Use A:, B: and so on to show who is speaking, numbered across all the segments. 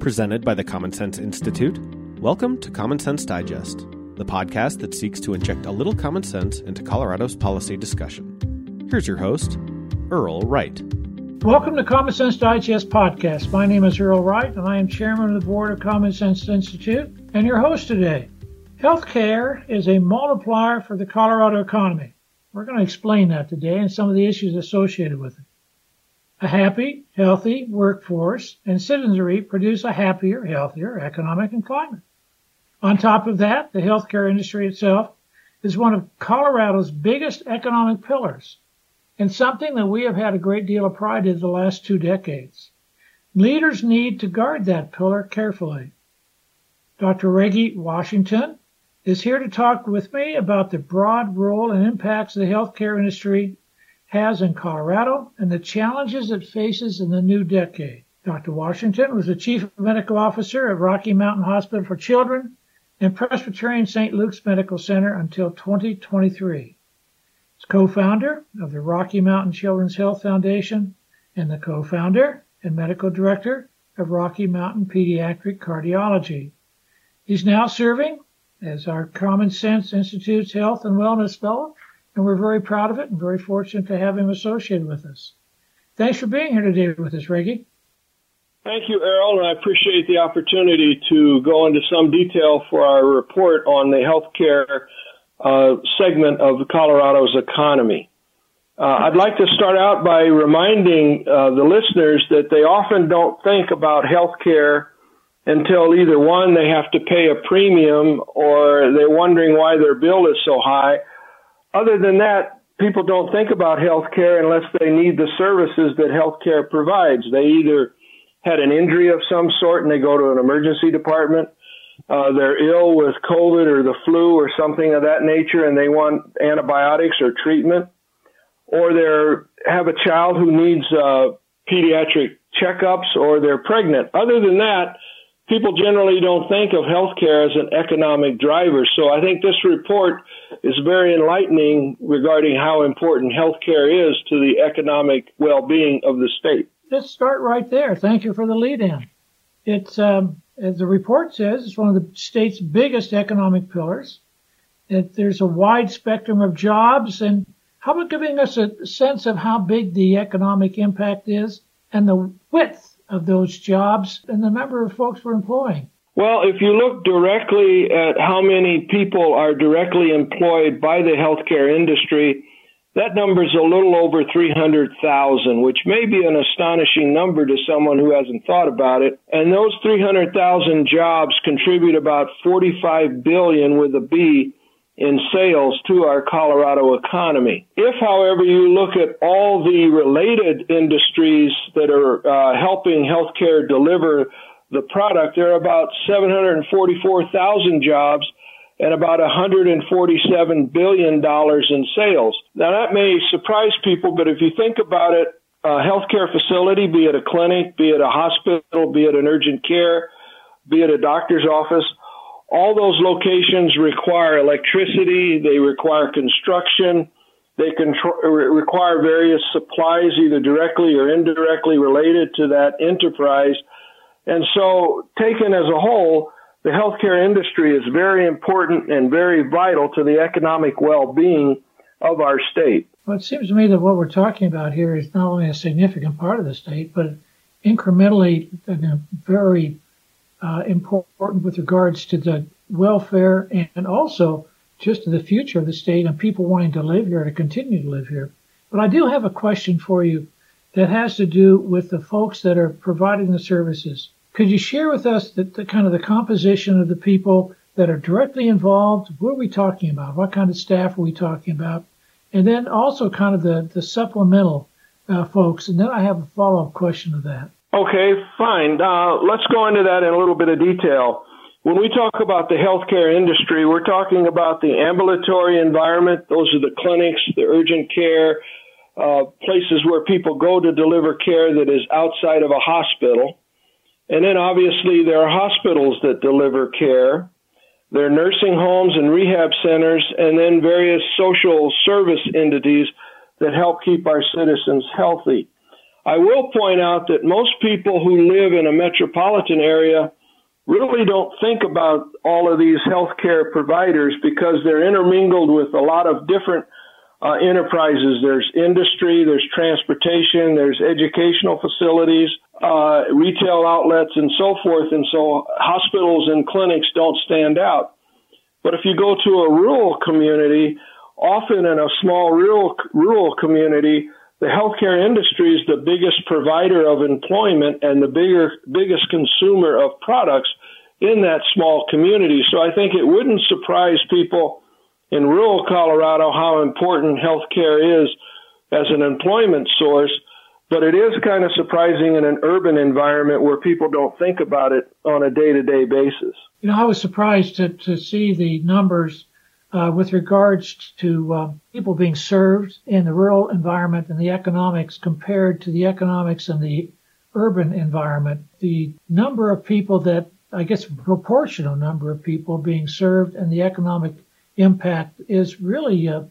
A: Presented by the Common Sense Institute, welcome to Common Sense Digest, the podcast that seeks to inject a little common sense into Colorado's policy discussion. Here's your host, Earl Wright.
B: Welcome to Common Sense Digest podcast. My name is Earl Wright, and I am chairman of the board of Common Sense Institute and your host today. Healthcare is a multiplier for the Colorado economy. We're going to explain that today and some of the issues associated with it. A happy, healthy workforce and citizenry produce a happier, healthier economic climate. On top of that, the healthcare industry itself is one of Colorado's biggest economic pillars and something that we have had a great deal of pride in the last two decades. Leaders need to guard that pillar carefully. Dr. Reggie Washington is here to talk with me about the broad role and impacts of the healthcare industry has in Colorado and the challenges it faces in the new decade. Dr. Washington was the Chief Medical Officer at Rocky Mountain Hospital for Children and Presbyterian St. Luke's Medical Center until 2023. He's co-founder of the Rocky Mountain Children's Health Foundation and the co-founder and medical director of Rocky Mountain Pediatric Cardiology. He's now serving as our Common Sense Institute's Health and Wellness Fellow and we're very proud of it and very fortunate to have him associated with us. Thanks for being here today with us, Reggie.
C: Thank you, Errol, and I appreciate the opportunity to go into some detail for our report on the healthcare uh, segment of Colorado's economy. Uh, I'd like to start out by reminding uh, the listeners that they often don't think about healthcare until either one, they have to pay a premium or they're wondering why their bill is so high, other than that, people don't think about healthcare unless they need the services that healthcare provides. They either had an injury of some sort and they go to an emergency department. Uh, they're ill with COVID or the flu or something of that nature and they want antibiotics or treatment. Or they have a child who needs uh, pediatric checkups or they're pregnant. Other than that, people generally don't think of healthcare as an economic driver. So I think this report is very enlightening regarding how important healthcare is to the economic well-being of the state.
B: Let's start right there. Thank you for the lead in. It's, um, as the report says, it's one of the state's biggest economic pillars. It, there's a wide spectrum of jobs and how about giving us a sense of how big the economic impact is and the width of those jobs and the number of folks we're employing?
C: Well, if you look directly at how many people are directly employed by the healthcare industry, that number is a little over 300,000, which may be an astonishing number to someone who hasn't thought about it. And those 300,000 jobs contribute about 45 billion with a B in sales to our Colorado economy. If, however, you look at all the related industries that are uh, helping healthcare deliver the product, there are about 744,000 jobs and about 147 billion dollars in sales. Now that may surprise people, but if you think about it, a healthcare facility, be it a clinic, be it a hospital, be it an urgent care, be it a doctor's office, all those locations require electricity, they require construction, they require various supplies either directly or indirectly related to that enterprise. And so taken as a whole, the healthcare industry is very important and very vital to the economic well-being of our state.
B: Well, it seems to me that what we're talking about here is not only a significant part of the state, but incrementally a very uh, important with regards to the welfare and also just the future of the state and people wanting to live here to continue to live here. But I do have a question for you that has to do with the folks that are providing the services. Could you share with us the, the kind of the composition of the people that are directly involved? What are we talking about? What kind of staff are we talking about? And then also kind of the, the supplemental uh, folks. And then I have a follow-up question to that.
C: Okay, fine. Uh, let's go into that in a little bit of detail. When we talk about the healthcare industry, we're talking about the ambulatory environment. Those are the clinics, the urgent care, uh, places where people go to deliver care that is outside of a hospital. And then obviously there are hospitals that deliver care. There are nursing homes and rehab centers and then various social service entities that help keep our citizens healthy. I will point out that most people who live in a metropolitan area really don't think about all of these healthcare providers because they're intermingled with a lot of different uh, enterprises. There's industry, there's transportation, there's educational facilities, uh, retail outlets, and so forth. And so hospitals and clinics don't stand out. But if you go to a rural community, often in a small rural rural community, the healthcare industry is the biggest provider of employment and the bigger biggest consumer of products in that small community. So I think it wouldn't surprise people in rural Colorado how important healthcare is as an employment source, but it is kind of surprising in an urban environment where people don't think about it on a day to day basis.
B: You know, I was surprised to, to see the numbers uh, with regards to uh, people being served in the rural environment and the economics compared to the economics in the urban environment. The number of people that, I guess, proportional number of people being served and the economic impact is really uh,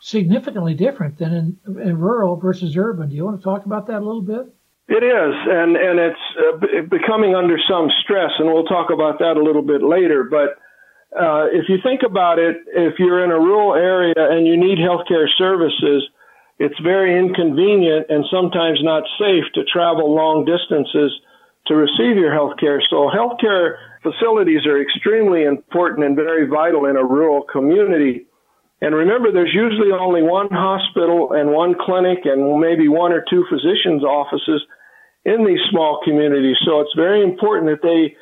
B: significantly different than in, in, rural versus urban. Do you want to talk about that a little bit?
C: It is, and and it's uh, becoming under some stress, and we'll talk about that a little bit later. But uh, if you think about it, if you're in a rural area and you need healthcare services, it's very inconvenient and sometimes not safe to travel long distances to receive your healthcare. So healthcare facilities are extremely important and very vital in a rural community. And remember, there's usually only one hospital and one clinic and maybe one or two physicians' offices in these small communities. So it's very important that they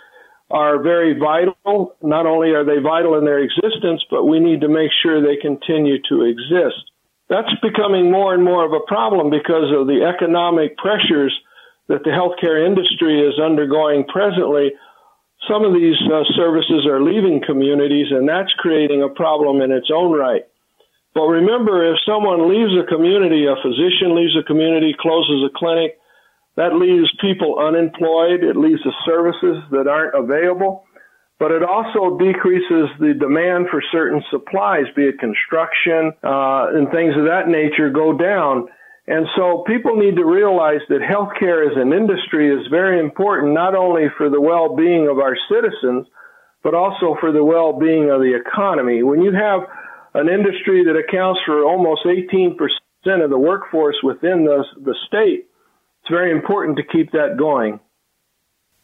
C: are very vital. Not only are they vital in their existence, but we need to make sure they continue to exist. That's becoming more and more of a problem because of the economic pressures that the healthcare industry is undergoing presently some of these uh, services are leaving communities, and that's creating a problem in its own right. But remember, if someone leaves a community, a physician leaves a community, closes a clinic, that leaves people unemployed. It leaves the services that aren't available. But it also decreases the demand for certain supplies, be it construction uh, and things of that nature, go down. And so people need to realize that healthcare as an industry is very important, not only for the well-being of our citizens, but also for the well-being of the economy. When you have an industry that accounts for almost 18% of the workforce within the, the state, it's very important to keep that going.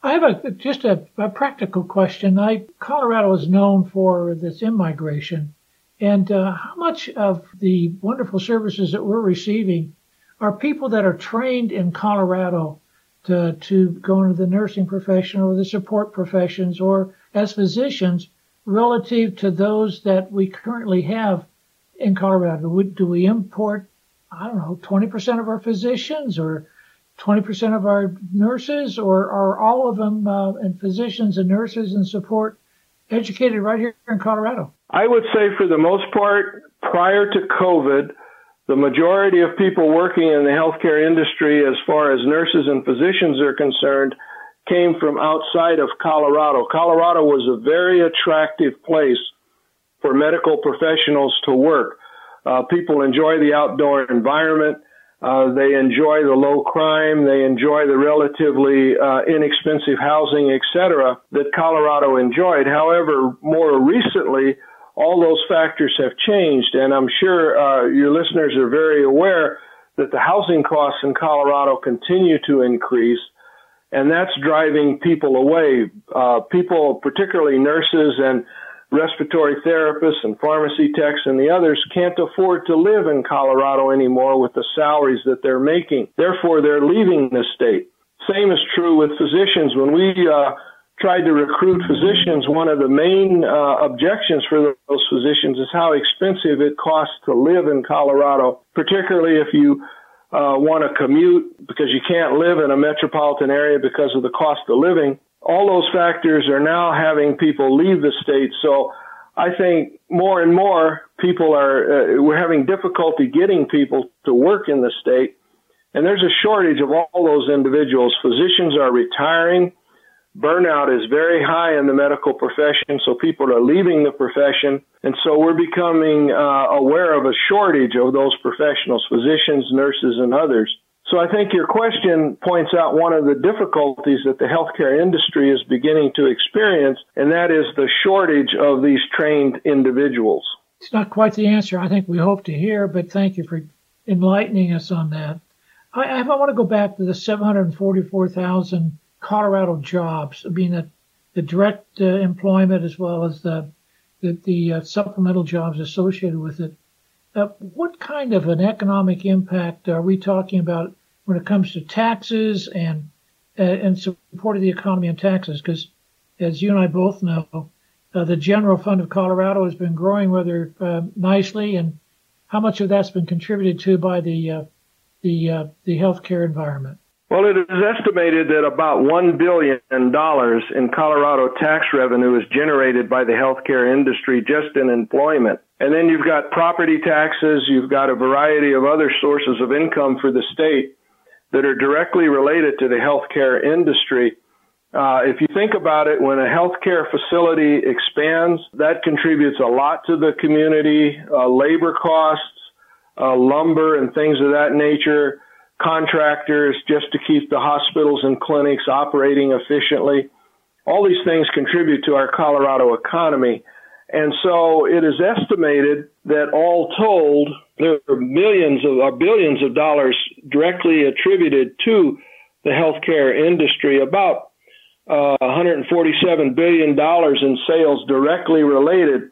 B: I have a, just a, a practical question. I, Colorado is known for this immigration. And uh, how much of the wonderful services that we're receiving are people that are trained in Colorado to, to go into the nursing profession or the support professions or as physicians relative to those that we currently have in Colorado? Do we, do we import, I don't know, 20% of our physicians or 20% of our nurses or are all of them uh, and physicians and nurses and support educated right here in Colorado?
C: I would say for the most part, prior to COVID, the majority of people working in the healthcare industry, as far as nurses and physicians are concerned, came from outside of Colorado. Colorado was a very attractive place for medical professionals to work. Uh, people enjoy the outdoor environment. Uh, they enjoy the low crime. They enjoy the relatively uh, inexpensive housing, etc., that Colorado enjoyed. However, more recently, all those factors have changed, and I'm sure uh, your listeners are very aware that the housing costs in Colorado continue to increase, and that's driving people away. Uh, people, particularly nurses and respiratory therapists and pharmacy techs and the others can't afford to live in Colorado anymore with the salaries that they're making. Therefore, they're leaving the state. Same is true with physicians. When we uh, tried to recruit physicians, one of the main uh, objections for those physicians is how expensive it costs to live in Colorado, particularly if you uh, want to commute because you can't live in a metropolitan area because of the cost of living. All those factors are now having people leave the state. So I think more and more people are, uh, we're having difficulty getting people to work in the state. And there's a shortage of all those individuals. Physicians are retiring burnout is very high in the medical profession, so people are leaving the profession. And so we're becoming uh, aware of a shortage of those professionals, physicians, nurses, and others. So I think your question points out one of the difficulties that the healthcare industry is beginning to experience, and that is the shortage of these trained individuals.
B: It's not quite the answer I think we hope to hear, but thank you for enlightening us on that. I, I want to go back to the 744,000 Colorado jobs, I mean, the, the direct uh, employment as well as the, the, the uh, supplemental jobs associated with it. Uh, what kind of an economic impact are we talking about when it comes to taxes and uh, and support of the economy and taxes? Because as you and I both know, uh, the general fund of Colorado has been growing rather uh, nicely, and how much of that's been contributed to by the uh, the uh, the healthcare environment?
C: Well, it is estimated that about $1 billion in Colorado tax revenue is generated by the healthcare industry just in employment. And then you've got property taxes, you've got a variety of other sources of income for the state that are directly related to the healthcare industry. Uh, if you think about it, when a healthcare facility expands, that contributes a lot to the community, uh, labor costs, uh, lumber and things of that nature, contractors just to keep the hospitals and clinics operating efficiently. All these things contribute to our Colorado economy. And so it is estimated that all told, there are millions of or billions of dollars directly attributed to the healthcare industry. About uh, 147 billion dollars in sales directly related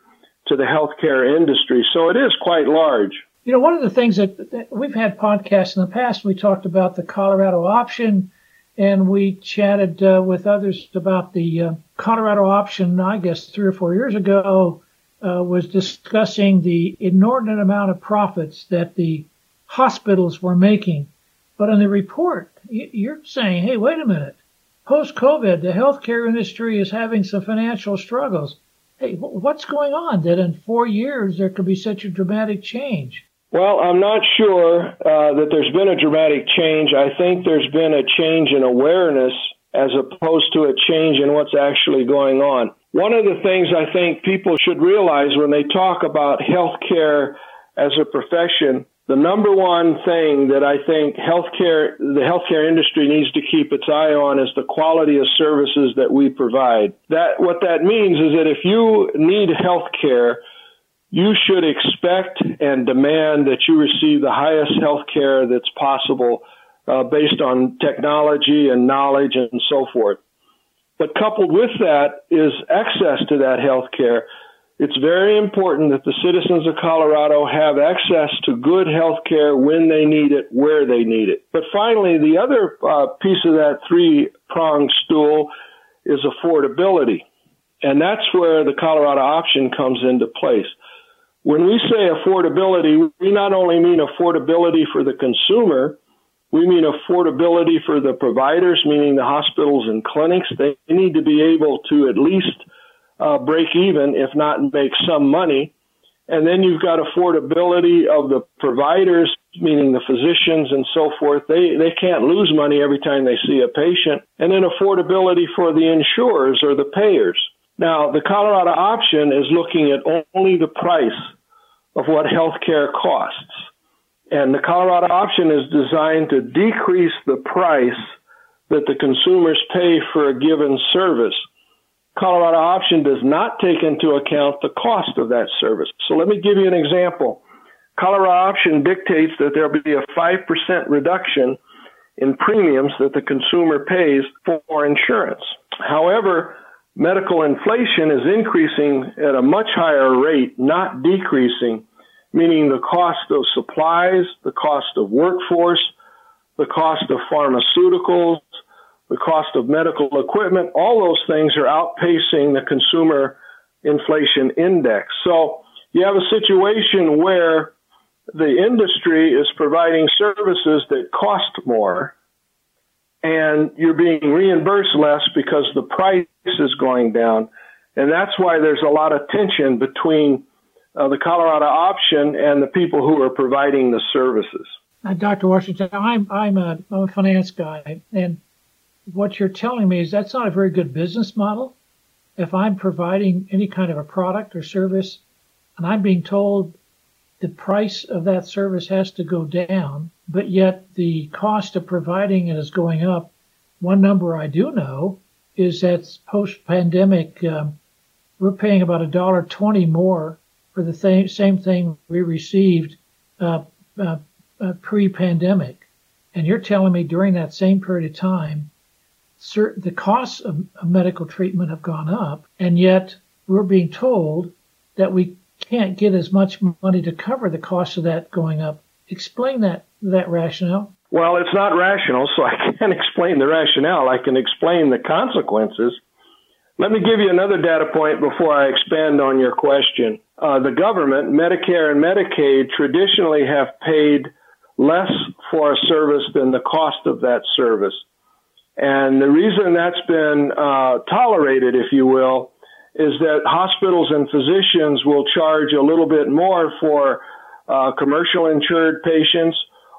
C: to the healthcare industry. So it is quite large.
B: You know, one of the things that, that we've had podcasts in the past, we talked about the Colorado option, and we chatted uh, with others about the uh, Colorado option. I guess three or four years ago, uh, was discussing the inordinate amount of profits that the hospitals were making. But in the report, you're saying, hey, wait a minute. Post COVID, the healthcare industry is having some financial struggles. Hey, what's going on that in four years there could be such a dramatic change?
C: Well, I'm not sure uh, that there's been a dramatic change. I think there's been a change in awareness as opposed to a change in what's actually going on. One of the things I think people should realize when they talk about healthcare as a profession, the number one thing that I think healthcare, the healthcare industry needs to keep its eye on is the quality of services that we provide. That, what that means is that if you need healthcare, you should expect and demand that you receive the highest health care that's possible uh, based on technology and knowledge and so forth. But coupled with that is access to that health care. It's very important that the citizens of Colorado have access to good health care when they need it, where they need it. But finally, the other uh, piece of that three pronged stool is affordability. And that's where the Colorado option comes into place. When we say affordability, we not only mean affordability for the consumer, we mean affordability for the providers, meaning the hospitals and clinics. They need to be able to at least uh, break even, if not make some money. And then you've got affordability of the providers, meaning the physicians and so forth. They, they can't lose money every time they see a patient. And then affordability for the insurers or the payers. Now, the Colorado option is looking at only the price of what healthcare costs. And the Colorado option is designed to decrease the price that the consumers pay for a given service. Colorado option does not take into account the cost of that service. So let me give you an example. Colorado option dictates that there'll be a 5% reduction in premiums that the consumer pays for insurance. However, medical inflation is increasing at a much higher rate, not decreasing, meaning the cost of supplies, the cost of workforce, the cost of pharmaceuticals, the cost of medical equipment, all those things are outpacing the consumer inflation index. So you have a situation where the industry is providing services that cost more and you're being reimbursed less because the price is going down. And that's why there's a lot of tension between uh, the Colorado option and the people who are providing the services.
B: Uh, Dr. Washington, I'm, I'm, a, I'm a finance guy, and what you're telling me is that's not a very good business model. If I'm providing any kind of a product or service and I'm being told the price of that service has to go down, but yet the cost of providing it is going up. One number I do know is that post-pandemic, um, we're paying about a dollar twenty more for the th- same thing we received uh, uh, uh, pre-pandemic. And you're telling me during that same period of time, certain, the costs of, of medical treatment have gone up, and yet we're being told that we can't get as much money to cover the cost of that going up. Explain that that rationale.
C: Well, it's not rational, so I can't explain the rationale. I can explain the consequences. Let me give you another data point before I expand on your question. Uh, the government, Medicare and Medicaid, traditionally have paid less for a service than the cost of that service. And the reason that's been uh, tolerated, if you will, is that hospitals and physicians will charge a little bit more for uh, commercial insured patients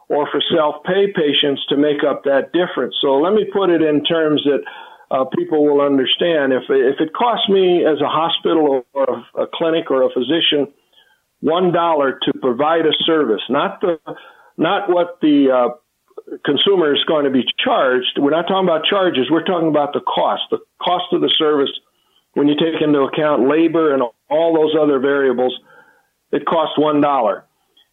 C: or for self-pay patients to make up that difference. So let me put it in terms that uh, people will understand. If if it costs me as a hospital or a, clinic or a physician one dollar to provide a service, not the not what the uh, consumer is going to be charged. We're not talking about charges. We're talking about the cost, the cost of the service when you take into account labor and all those other variables, it costs one dollar.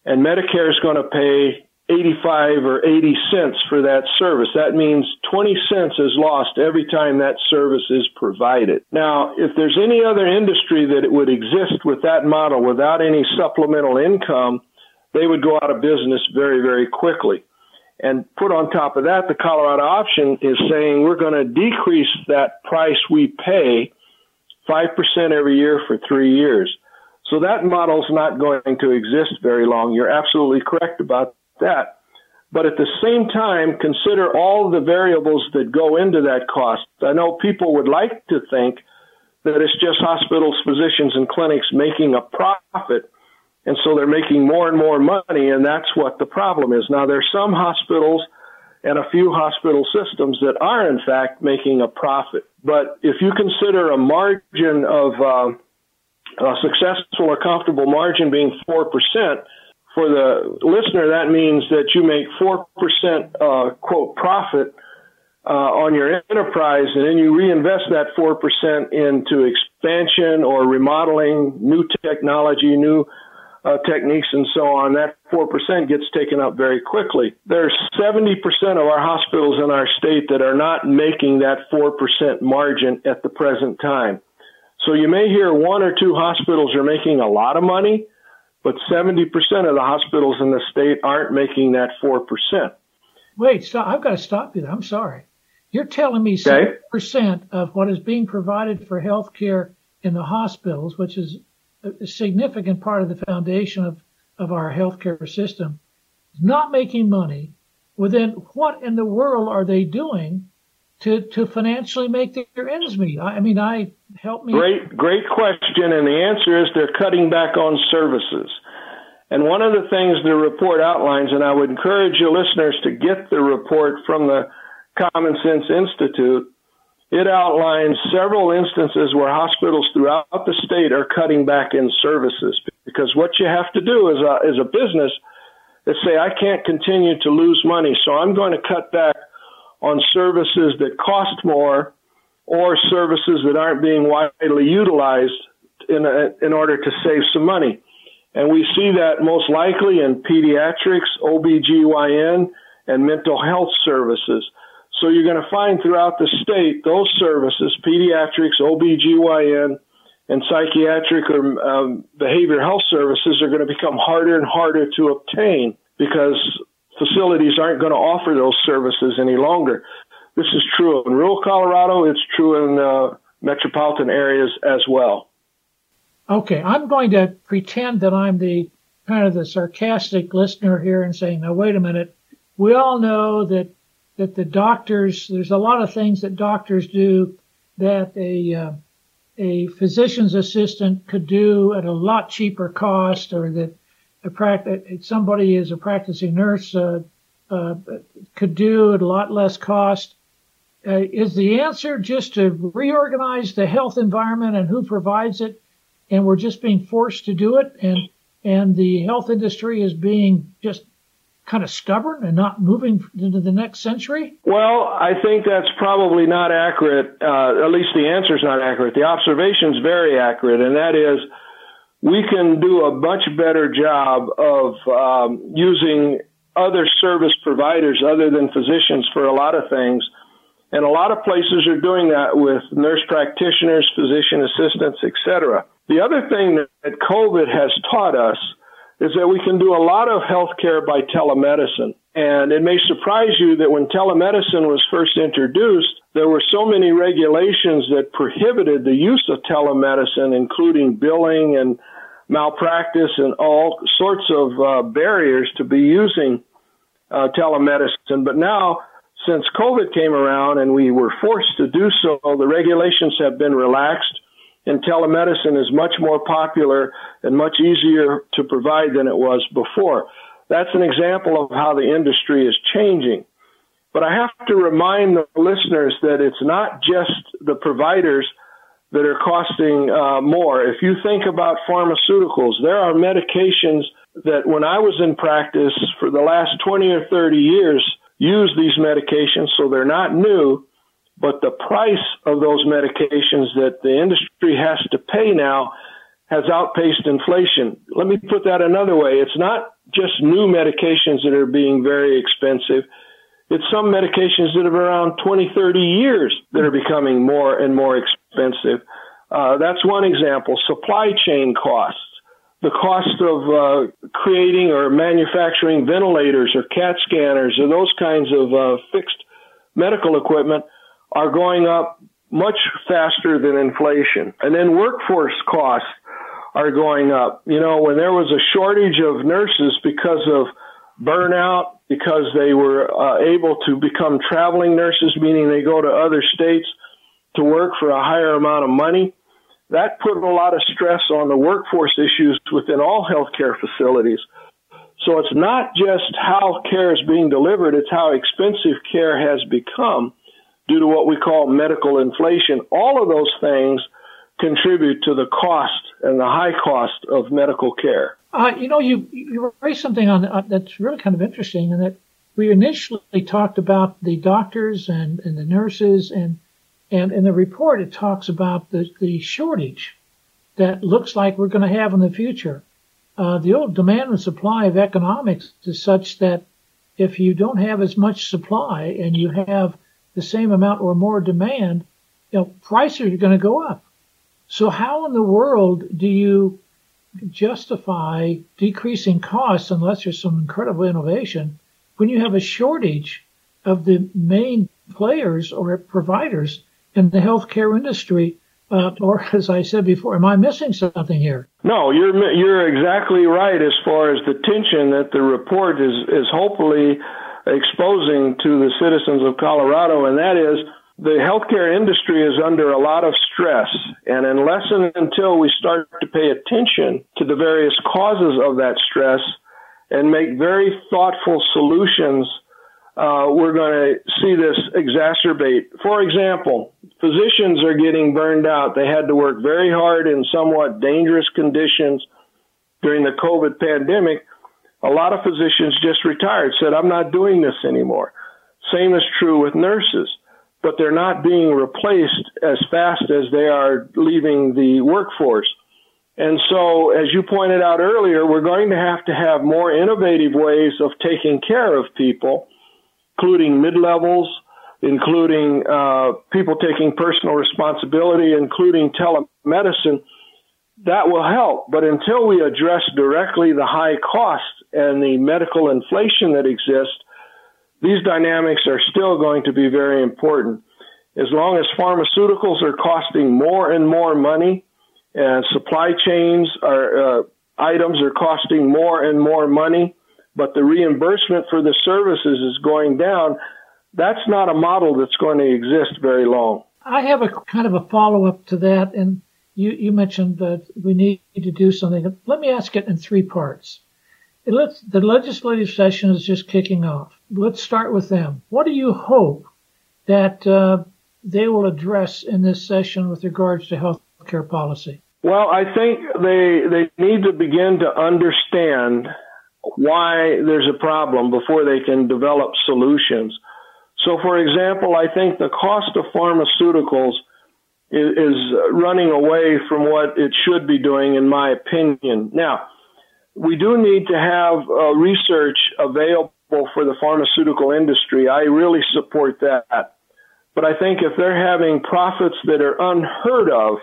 C: And Medicare is going to pay 85 or 80 cents for that service. That means 20 cents is lost every time that service is provided. Now, if there's any other industry that it would exist with that model without any supplemental income, they would go out of business very, very quickly. And put on top of that, the Colorado option is saying we're going to decrease that price we pay 5% every year for three years. So that model's not going to exist very long. You're absolutely correct about that. But at the same time, consider all the variables that go into that cost. I know people would like to think that it's just hospitals, physicians, and clinics making a profit. And so they're making more and more money, and that's what the problem is. Now, there are some hospitals and a few hospital systems that are in fact making a profit. But if you consider a margin of uh, a successful or comfortable margin being 4%, for the listener, that means that you make 4% uh, quote profit uh, on your enterprise and then you reinvest that 4% into expansion or remodeling, new technology, new uh, techniques and so on, that 4% gets taken up very quickly. There's 70% of our hospitals in our state that are not making that 4% margin at the present time. So you may hear one or two hospitals are making a lot of money, but 70% of the hospitals in the state aren't making that 4%.
B: Wait, stop. I've got to stop you there. I'm sorry. You're telling me okay. 70% of what is being provided for health care in the hospitals, which is a significant part of the foundation of, of our healthcare system, is not making money, well then what in the world are they doing to, to financially make their ends meet? I, I mean, I help me.
C: Great, great question. And the answer is they're cutting back on services. And one of the things the report outlines, and I would encourage your listeners to get the report from the Common Sense Institute, it outlines several instances where hospitals throughout the state are cutting back in services because what you have to do as a, as a business is say, I can't continue to lose money, so I'm going to cut back on services that cost more or services that aren't being widely utilized in, a, in order to save some money. And we see that most likely in pediatrics, OBGYN, and mental health services. So you're going to find throughout the state those services, pediatrics, OBGYN, and psychiatric or um, behavioral health services are going to become harder and harder to obtain because facilities aren't going to offer those services any longer. This is true in rural Colorado. It's true in uh, metropolitan areas as well.
B: Okay, I'm going to pretend that I'm the kind of the sarcastic listener here and saying, now wait a minute. We all know that that the doctors, there's a lot of things that doctors do that a, uh, a physician's assistant could do at a lot cheaper cost or that a pract- somebody is a practicing nurse, uh, uh, could do at a lot less cost. Uh, is the answer just to reorganize the health environment and who provides it? And we're just being forced to do it. And, and the health industry is being just kind of stubborn and not moving into the next century?
C: Well, I think that's probably not accurate. Uh, at least the answer is not accurate. The observation is very accurate, and that is we can do a much better job of um, using other service providers other than physicians for a lot of things. And a lot of places are doing that with nurse practitioners, physician assistants, etc. The other thing that COVID has taught us is that we can do a lot of healthcare by telemedicine. And it may surprise you that when telemedicine was first introduced, there were so many regulations that prohibited the use of telemedicine, including billing and malpractice and all sorts of uh, barriers to be using uh, telemedicine. But now, since COVID came around and we were forced to do so, the regulations have been relaxed and telemedicine is much more popular and much easier to provide than it was before. That's an example of how the industry is changing. But I have to remind the listeners that it's not just the providers that are costing uh, more. If you think about pharmaceuticals, there are medications that when I was in practice for the last 20 or 30 years use these medications, so they're not new but the price of those medications that the industry has to pay now has outpaced inflation. Let me put that another way. It's not just new medications that are being very expensive. It's some medications that have around 20, 30 years that are becoming more and more expensive. Uh, that's one example. Supply chain costs. The cost of uh, creating or manufacturing ventilators or CAT scanners or those kinds of uh, fixed medical equipment are going up much faster than inflation. And then workforce costs are going up. You know, when there was a shortage of nurses because of burnout, because they were uh, able to become traveling nurses, meaning they go to other states to work for a higher amount of money, that put a lot of stress on the workforce issues within all healthcare facilities. So it's not just how care is being delivered, it's how expensive care has become due to what we call medical inflation. All of those things contribute to the cost and the high cost of medical care.
B: Uh, you know, you you raised something on uh, that's really kind of interesting, and that we initially talked about the doctors and, and the nurses, and and in the report it talks about the the shortage that looks like we're going to have in the future. Uh, the old demand and supply of economics is such that if you don't have as much supply and you have the same amount or more demand, you know, prices are going to go up. So how in the world do you justify decreasing costs unless there's some incredible innovation when you have a shortage of the main players or providers in the healthcare industry? Uh, or as I said before, am I missing something here?
C: No, you're you're exactly right as far as the tension that the report is is hopefully exposing to the citizens of Colorado, and that is the healthcare industry is under a lot of stress. And unless and until we start to pay attention to the various causes of that stress and make very thoughtful solutions, uh, we're going to see this exacerbate. For example, physicians are getting burned out. They had to work very hard in somewhat dangerous conditions during the COVID pandemic a lot of physicians just retired, said, I'm not doing this anymore. Same is true with nurses, but they're not being replaced as fast as they are leaving the workforce. And so, as you pointed out earlier, we're going to have to have more innovative ways of taking care of people, including mid-levels, including uh, people taking personal responsibility, including telemedicine. That will help. But until we address directly the high costs and the medical inflation that exists, these dynamics are still going to be very important. As long as pharmaceuticals are costing more and more money, and supply chains are uh, items are costing more and more money, but the reimbursement for the services is going down. That's not a model that's going to exist very long.
B: I have a kind of a follow up to that, and you, you mentioned that we need to do something. Let me ask it in three parts. Let's, the legislative session is just kicking off. Let's start with them. What do you hope that uh, they will address in this session with regards to health care policy?
C: Well, I think they they need to begin to understand why there's a problem before they can develop solutions. So, for example, I think the cost of pharmaceuticals is, is running away from what it should be doing, in my opinion. Now, we do need to have uh, research available for the pharmaceutical industry. I really support that. But I think if they're having profits that are unheard of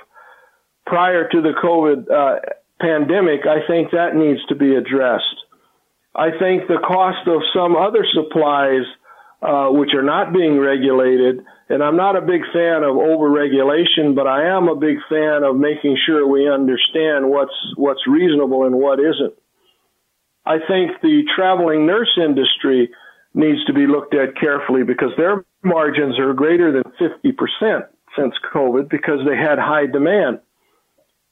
C: prior to the COVID uh, pandemic, I think that needs to be addressed. I think the cost of some other supplies, uh, which are not being regulated, and I'm not a big fan of overregulation, but I am a big fan of making sure we understand what's what's reasonable and what isn't. I think the traveling nurse industry needs to be looked at carefully because their margins are greater than 50% since COVID because they had high demand.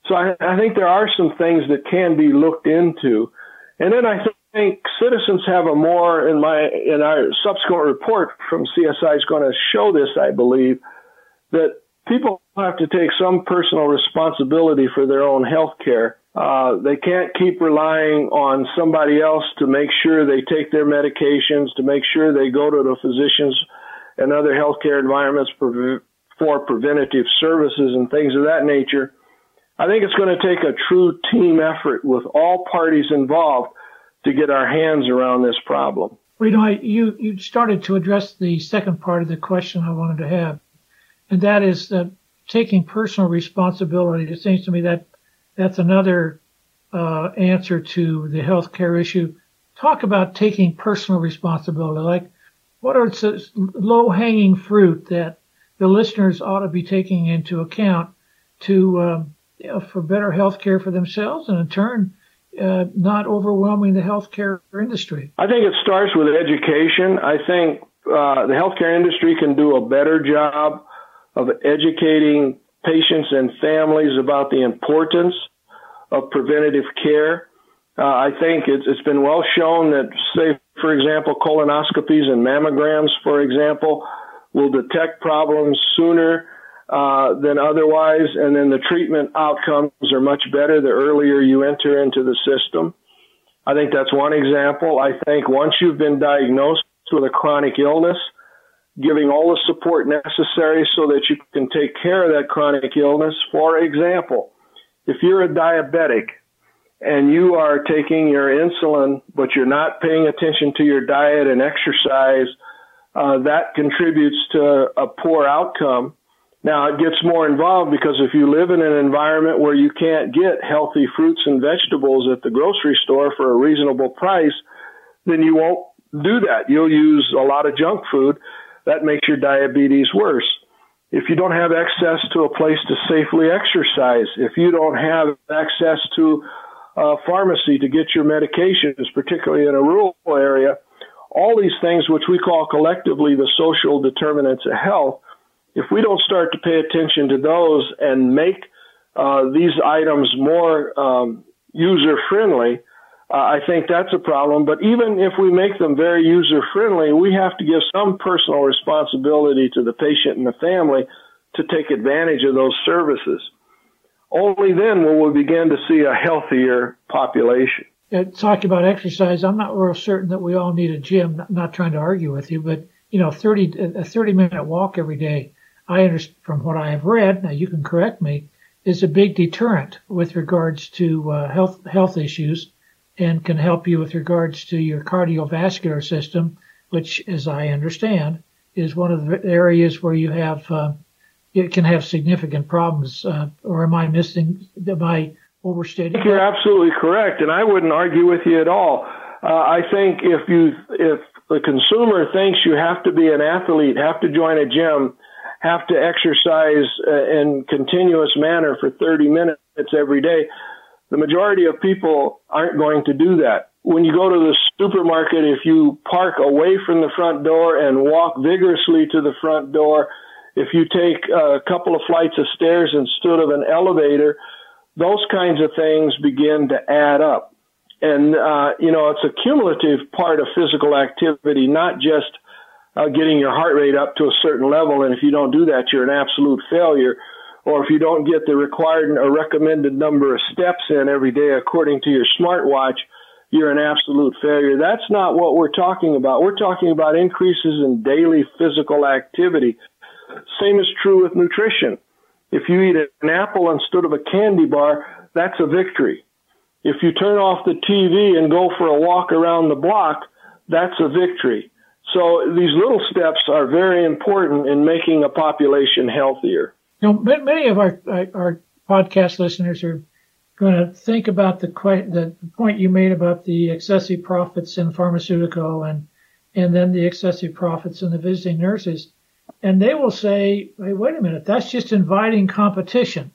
C: So I, I think there are some things that can be looked into. And then I think citizens have a more, in my, in our subsequent report from CSI is going to show this, I believe, that people have to take some personal responsibility for their own health care uh, they can't keep relying on somebody else to make sure they take their medications, to make sure they go to the physicians and other healthcare environments for, for preventative services and things of that nature. I think it's going to take a true team effort with all parties involved to get our hands around this problem.
B: Well, you know, I, you, you started to address the second part of the question I wanted to have, and that is that taking personal responsibility. It seems to me that that's another uh, answer to the healthcare issue. Talk about taking personal responsibility. Like, what are the low hanging fruit that the listeners ought to be taking into account to um, you know, for better health care for themselves and in turn uh, not overwhelming the healthcare industry?
C: I think it starts with education. I think uh, the healthcare industry can do a better job of educating patients and families about the importance of preventative care. Uh, I think it's, it's been well shown that, say, for example, colonoscopies and mammograms, for example, will detect problems sooner uh, than otherwise, and then the treatment outcomes are much better the earlier you enter into the system. I think that's one example. I think once you've been diagnosed with a chronic illness, giving all the support necessary so that you can take care of that chronic illness. For example, if you're a diabetic and you are taking your insulin, but you're not paying attention to your diet and exercise, uh, that contributes to a poor outcome. Now it gets more involved because if you live in an environment where you can't get healthy fruits and vegetables at the grocery store for a reasonable price, then you won't do that. You'll use a lot of junk food. That makes your diabetes worse if you don't have access to a place to safely exercise, if you don't have access to a pharmacy to get your medications, particularly in a rural area, all these things which we call collectively the social determinants of health, if we don't start to pay attention to those and make uh, these items more um, user friendly, uh, I think that's a problem. But even if we make them very user friendly, we have to give some personal responsibility to the patient and the family to take advantage of those services. Only then will we begin to see a healthier population.
B: Yeah, talking about exercise, I'm not real certain that we all need a gym. Not, not trying to argue with you, but you know, 30 a 30 minute walk every day. I understand from what I have read. Now you can correct me. Is a big deterrent with regards to uh, health health issues and can help you with regards to your cardiovascular system, which, as I understand, is one of the areas where you have uh, it can have significant problems. Uh, or am I missing? Am I overstating?
C: You're absolutely correct, and I wouldn't argue with you at all. Uh, I think if you if the consumer thinks you have to be an athlete, have to join a gym, have to exercise uh, in continuous manner for 30 minutes every day, the majority of people aren't going to do that. When you go to the supermarket, if you park away from the front door and walk vigorously to the front door, if you take a couple of flights of stairs instead of an elevator, those kinds of things begin to add up. And, uh, you know, it's a cumulative part of physical activity, not just uh, getting your heart rate up to a certain level. And if you don't do that, you're an absolute failure or if you don't get the required or recommended number of steps in every day according to your smartwatch, you're an absolute failure. That's not what we're talking about. We're talking about increases in daily physical activity. Same is true with nutrition. If you eat an apple instead of a candy bar, that's a victory. If you turn off the TV and go for a walk around the block, that's a victory. So these little steps are very important in making a population healthier.
B: You know, many of our our podcast listeners are going to think about the the point you made about the excessive profits in pharmaceutical and and then the excessive profits in the visiting nurses, and they will say, hey, "Wait a minute, that's just inviting competition."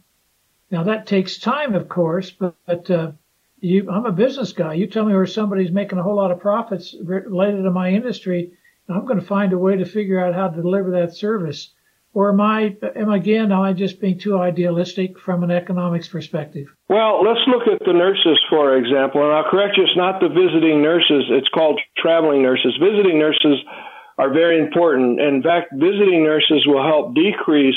B: Now that takes time, of course, but, but uh, you, I'm a business guy. You tell me where somebody's making a whole lot of profits related to my industry, I'm going to find a way to figure out how to deliver that service. Or am I, am again, am I just being too idealistic from an economics perspective?
C: Well, let's look at the nurses, for example. And I'll correct you, it's not the visiting nurses, it's called traveling nurses. Visiting nurses are very important. In fact, visiting nurses will help decrease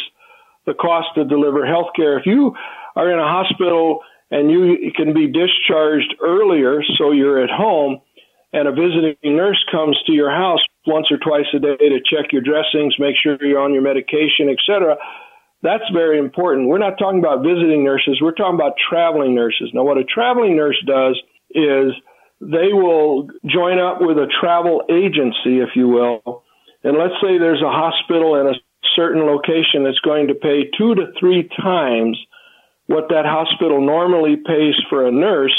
C: the cost to deliver health care. If you are in a hospital and you can be discharged earlier, so you're at home, and a visiting nurse comes to your house once or twice a day to check your dressings, make sure you're on your medication, etc. That's very important. We're not talking about visiting nurses. We're talking about traveling nurses. Now, what a traveling nurse does is they will join up with a travel agency, if you will. And let's say there's a hospital in a certain location that's going to pay two to three times what that hospital normally pays for a nurse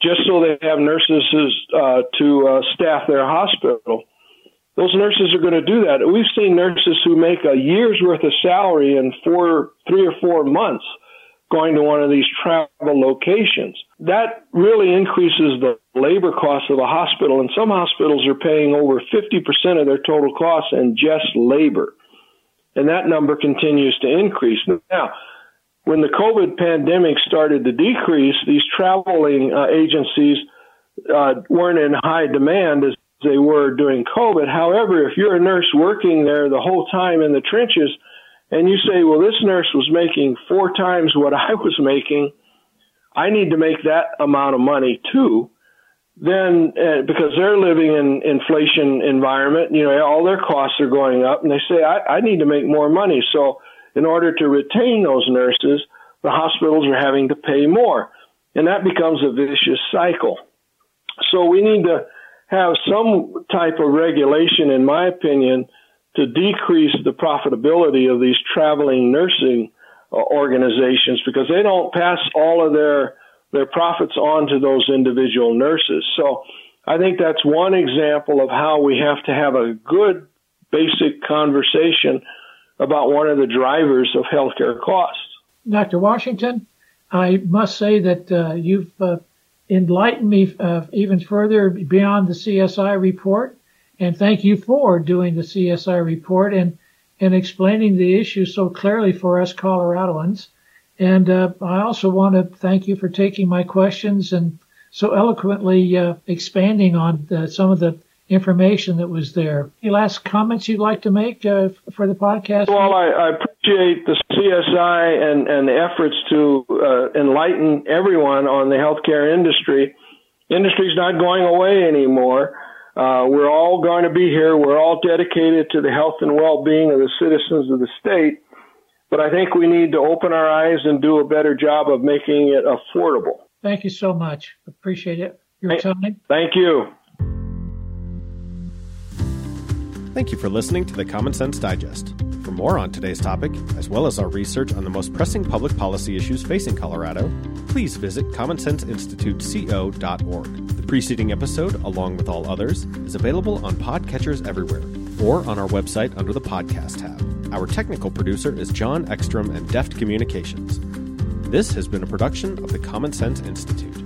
C: just so they have nurses uh, to uh, staff their hospital those nurses are going to do that. We've seen nurses who make a year's worth of salary in four, three or four months going to one of these travel locations. That really increases the labor costs of the hospital, and some hospitals are paying over 50% of their total costs in just labor. And that number continues to increase. Now, when the COVID pandemic started to decrease, these traveling uh, agencies uh, weren't in high demand as they were during COVID. However, if you're a nurse working there the whole time in the trenches and you say, well, this nurse was making four times what I was making, I need to make that amount of money too. Then, uh, because they're living in inflation environment, you know, all their costs are going up and they say, I, I need to make more money. So in order to retain those nurses, the hospitals are having to pay more. And that becomes a vicious cycle. So we need to, have some type of regulation, in my opinion, to decrease the profitability of these traveling nursing uh, organizations because they don't pass all of their their profits on to those individual nurses. So I think that's one example of how we have to have a good basic conversation about one of the drivers of healthcare costs.
B: Dr. Washington, I must say that uh, you've uh, enlighten me uh, even further beyond the CSI report. And thank you for doing the CSI report and, and explaining the issue so clearly for us Coloradoans. And uh, I also want to thank you for taking my questions and so eloquently uh, expanding on the, some of the information that was there. Any last comments you'd like to make uh, for the podcast?
C: Well, I, I, appreciate the CSI and, and the efforts to uh, enlighten everyone on the healthcare industry. Industry's not going away anymore. Uh, we're all going to be here. We're all dedicated to the health and well-being of the citizens of the state. But I think we need to open our eyes and do a better job of making it affordable.
B: Thank you so much. Appreciate it. Your time.
C: Thank you.
A: Thank you for listening to the Common Sense Digest. For more on today's topic, as well as our research on the most pressing public policy issues facing Colorado, please visit commonsenseinstituteco.org. The preceding episode, along with all others, is available on podcatchers everywhere or on our website under the podcast tab. Our technical producer is John Ekstrom and Deft Communications. This has been a production of the Common Sense Institute.